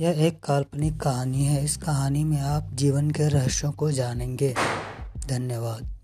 यह एक काल्पनिक कहानी है। इस कहानी में आप जीवन के रहस्यों को जानेंगे। धन्यवाद।